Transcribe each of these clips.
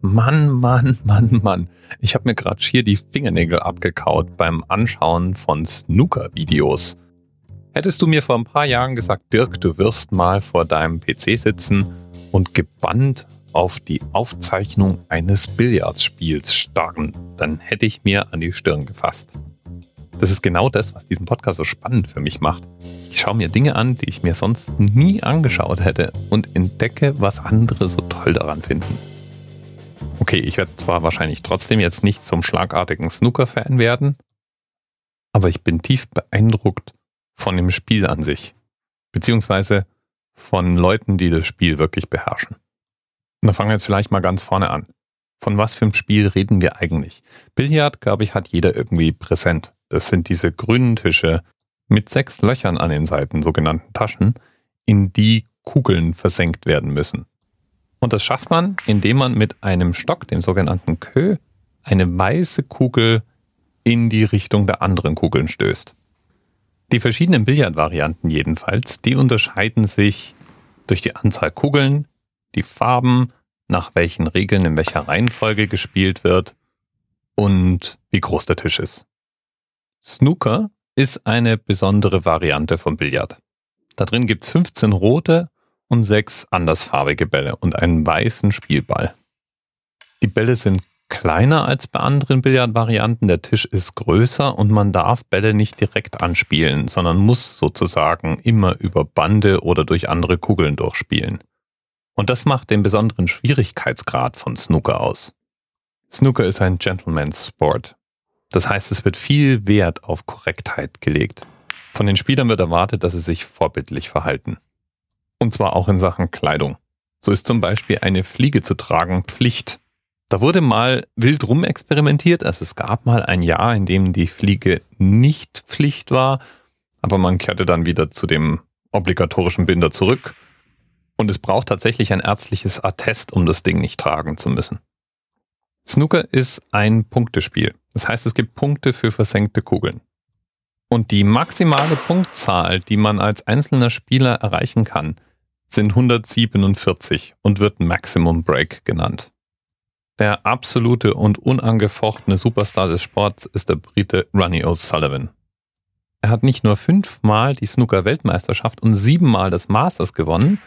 Mann, Mann, Mann, Mann. Ich habe mir gerade schier die Fingernägel abgekaut beim Anschauen von Snooker-Videos. Hättest du mir vor ein paar Jahren gesagt, Dirk, du wirst mal vor deinem PC sitzen und gebannt auf die Aufzeichnung eines Billardspiels starren, dann hätte ich mir an die Stirn gefasst. Das ist genau das, was diesen Podcast so spannend für mich macht. Ich schaue mir Dinge an, die ich mir sonst nie angeschaut hätte und entdecke, was andere so toll daran finden. Okay, ich werde zwar wahrscheinlich trotzdem jetzt nicht zum schlagartigen Snooker-Fan werden, aber ich bin tief beeindruckt von dem Spiel an sich, beziehungsweise von Leuten, die das Spiel wirklich beherrschen. Und da fangen wir jetzt vielleicht mal ganz vorne an. Von was für einem Spiel reden wir eigentlich? Billard, glaube ich, hat jeder irgendwie präsent. Das sind diese grünen Tische mit sechs Löchern an den Seiten, sogenannten Taschen, in die Kugeln versenkt werden müssen. Und das schafft man, indem man mit einem Stock, dem sogenannten Kö, eine weiße Kugel in die Richtung der anderen Kugeln stößt. Die verschiedenen Billardvarianten jedenfalls, die unterscheiden sich durch die Anzahl Kugeln, die Farben, nach welchen Regeln in welcher Reihenfolge gespielt wird und wie groß der Tisch ist. Snooker ist eine besondere Variante von Billard. Da drin gibt's 15 rote und sechs andersfarbige Bälle und einen weißen Spielball. Die Bälle sind kleiner als bei anderen Billardvarianten, der Tisch ist größer und man darf Bälle nicht direkt anspielen, sondern muss sozusagen immer über Bande oder durch andere Kugeln durchspielen. Und das macht den besonderen Schwierigkeitsgrad von Snooker aus. Snooker ist ein Gentleman's Sport. Das heißt, es wird viel Wert auf Korrektheit gelegt. Von den Spielern wird erwartet, dass sie sich vorbildlich verhalten. Und zwar auch in Sachen Kleidung. So ist zum Beispiel eine Fliege zu tragen Pflicht. Da wurde mal wild rumexperimentiert. Also es gab mal ein Jahr, in dem die Fliege nicht Pflicht war, aber man kehrte dann wieder zu dem obligatorischen Binder zurück. Und es braucht tatsächlich ein ärztliches Attest, um das Ding nicht tragen zu müssen. Snooker ist ein Punktespiel. Das heißt, es gibt Punkte für versenkte Kugeln. Und die maximale Punktzahl, die man als einzelner Spieler erreichen kann, sind 147 und wird Maximum Break genannt. Der absolute und unangefochtene Superstar des Sports ist der Brite Ronnie O'Sullivan. Er hat nicht nur fünfmal die Snooker-Weltmeisterschaft und siebenmal das Masters gewonnen,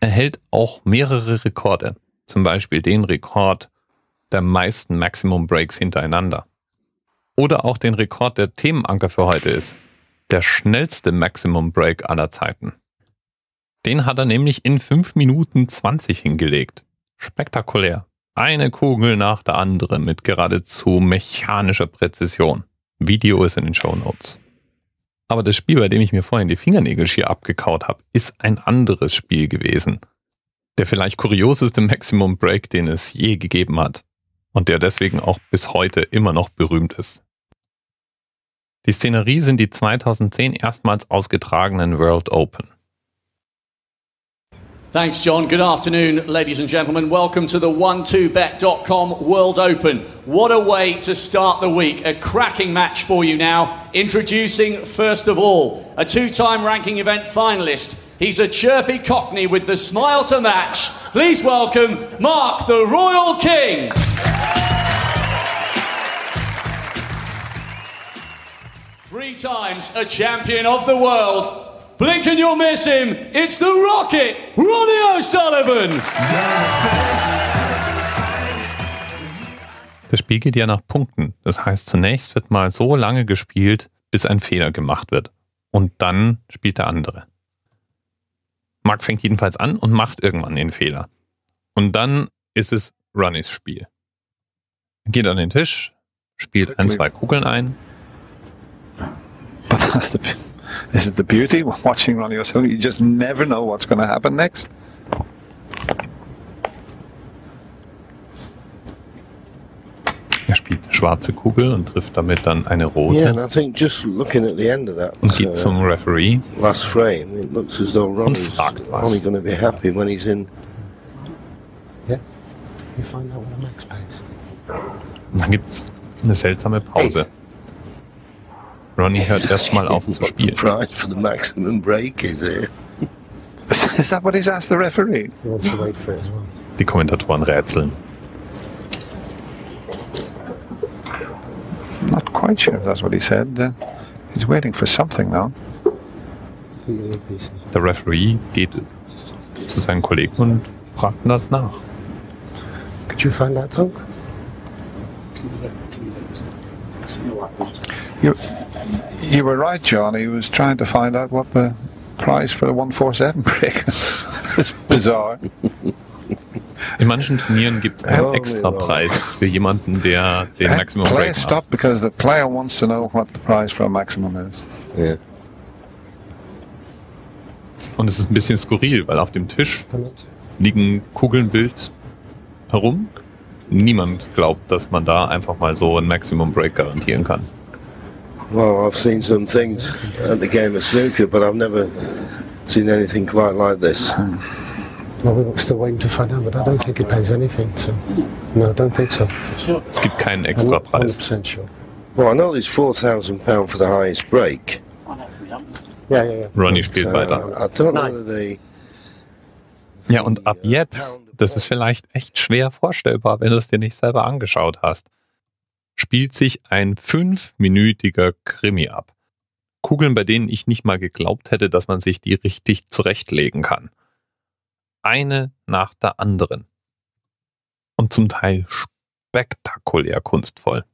er hält auch mehrere Rekorde. Zum Beispiel den Rekord der meisten Maximum Breaks hintereinander. Oder auch den Rekord der Themenanker für heute ist. Der schnellste Maximum Break aller Zeiten. Den hat er nämlich in 5 Minuten 20 hingelegt. Spektakulär. Eine Kugel nach der anderen mit geradezu mechanischer Präzision. Video ist in den Show Notes. Aber das Spiel, bei dem ich mir vorhin die Fingernägel schier abgekaut habe, ist ein anderes Spiel gewesen. Der vielleicht kurioseste Maximum Break, den es je gegeben hat und der deswegen auch bis heute immer noch berühmt ist. Die Szenerie sind die 2010 erstmals ausgetragenen World Open. Thanks, John. Good afternoon, ladies and gentlemen. Welcome to the 12bet.com World Open. What a way to start the week. A cracking match for you now. Introducing, first of all, a two time ranking event finalist. He's a chirpy cockney with the smile to match. Please welcome Mark the Royal King. Three times a champion of the world. Blink and you'll miss him. It's the Rocket, Ronnie O'Sullivan. Das Spiel geht ja nach Punkten. Das heißt, zunächst wird mal so lange gespielt, bis ein Fehler gemacht wird. Und dann spielt der andere. Mark fängt jedenfalls an und macht irgendwann den Fehler. Und dann ist es Runnys Spiel. Er geht an den Tisch, spielt ein, zwei Kugeln ein. But that's the This is the beauty watching Ronnie O'Sullivan. You just never know what's going to happen next. Er spielt eine schwarze Kugel und trifft damit dann eine rote. Yeah, and I think just looking at the end of that und geht uh, zum Referee last frame, it looks as though Ronnie's only going to be happy when he's in. Yeah, you find out what a max pays. und dann gibt's eine seltsame Pause. Ronnie hört erstmal auf zu spielen. Is that what he's asked the referee? Die Kommentatoren rätseln. Not quite sure if that's what he said. Uh, he's waiting for something now. Der Referee geht zu seinen Kollegen und fragt das nach. Could you find that out? You, were right, John. He was trying to find out what the price for the 147 break is. it's bizarre. In manchen Turnieren gibt es einen Extrapreis für jemanden, der den That Maximum play Break macht. stopped because the player wants to know what the price for a maximum is. Yeah. Und es ist ein bisschen skurril, weil auf dem Tisch liegen Kugeln wild herum. Niemand glaubt, dass man da einfach mal so ein Maximum Break garantieren kann. Well, I've seen some things at the game of snooker, but I've never seen anything quite like this. Well, we're still waiting to find out, but I don't think it pays anything. So, no, I don't think so. Es gibt keinen Extrapreis. 100% sure. Well, I know there's four thousand pound for the highest break. Yeah, yeah, yeah. Ronnie spielt So, weiter. I, I don't know Nein. whether they. Ja, und ab jetzt, das ist vielleicht echt schwer vorstellbar, wenn du es dir nicht selber angeschaut hast, spielt sich ein fünfminütiger Krimi ab. Kugeln, bei denen ich nicht mal geglaubt hätte, dass man sich die richtig zurechtlegen kann. Eine nach der anderen. Und zum Teil spektakulär kunstvoll.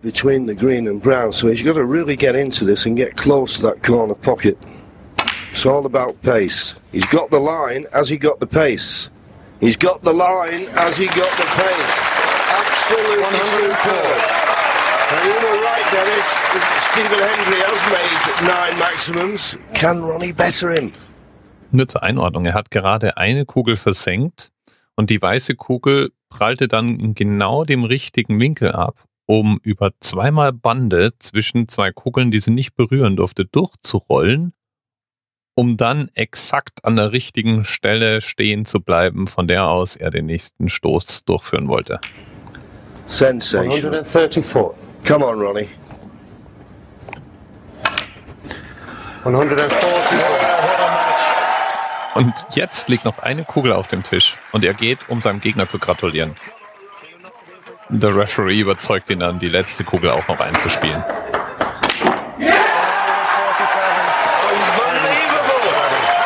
between the green and brown, so he's got to really get into this and get close to that corner pocket. It's all about pace. He's got the line as he got the pace. He's got the line as he got the pace. Absolutely superb. And you were right, Dennis. Stephen Hendry has made nine maximums. Can Ronnie better him? Nur zur Einordnung, er hat gerade eine Kugel versenkt und die weiße Kugel prallte dann in genau dem richtigen Winkel ab, um über zweimal Bande zwischen zwei Kugeln, die sie nicht berühren durfte, durchzurollen, um dann exakt an der richtigen Stelle stehen zu bleiben, von der aus er den nächsten Stoß durchführen wollte. Sensational. 134. Come on, Ronnie. 144. Und jetzt liegt noch eine Kugel auf dem Tisch und er geht, um seinem Gegner zu gratulieren. Der Referee überzeugt ihn dann, die letzte Kugel auch noch einzuspielen. Unbelievable!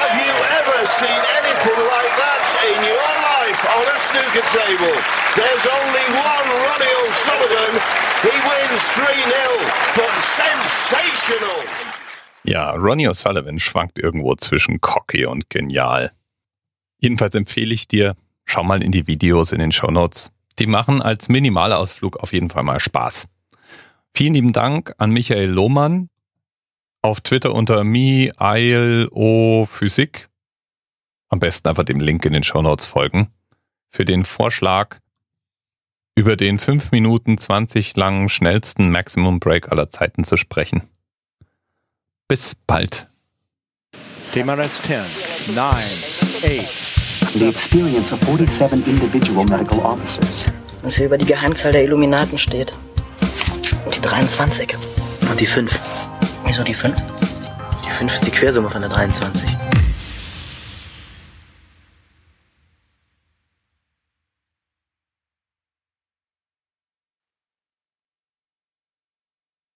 Have you ever seen anything like that in your life on a snooker table? There's only one Ronnie O'Sullivan. He wins 3-0, but sensational! Ja, Ronnie O'Sullivan schwankt irgendwo zwischen cocky und genial. Jedenfalls empfehle ich dir, schau mal in die Videos in den Shownotes. Die machen als Minimalausflug auf jeden Fall mal Spaß. Vielen lieben Dank an Michael Lohmann auf Twitter unter miilo.physik. Am besten einfach dem Link in den Shownotes folgen. Für den Vorschlag, über den 5 Minuten 20 langen schnellsten Maximum Break aller Zeiten zu sprechen. Bis bald. TMRS 10, 9, 8, the experience of 47 individual medical officers. Was hier über die Geheimzahl der Illuminaten steht. Und die 23. Und die 5. Wieso die 5? Die 5 ist die Quersumme von der 23.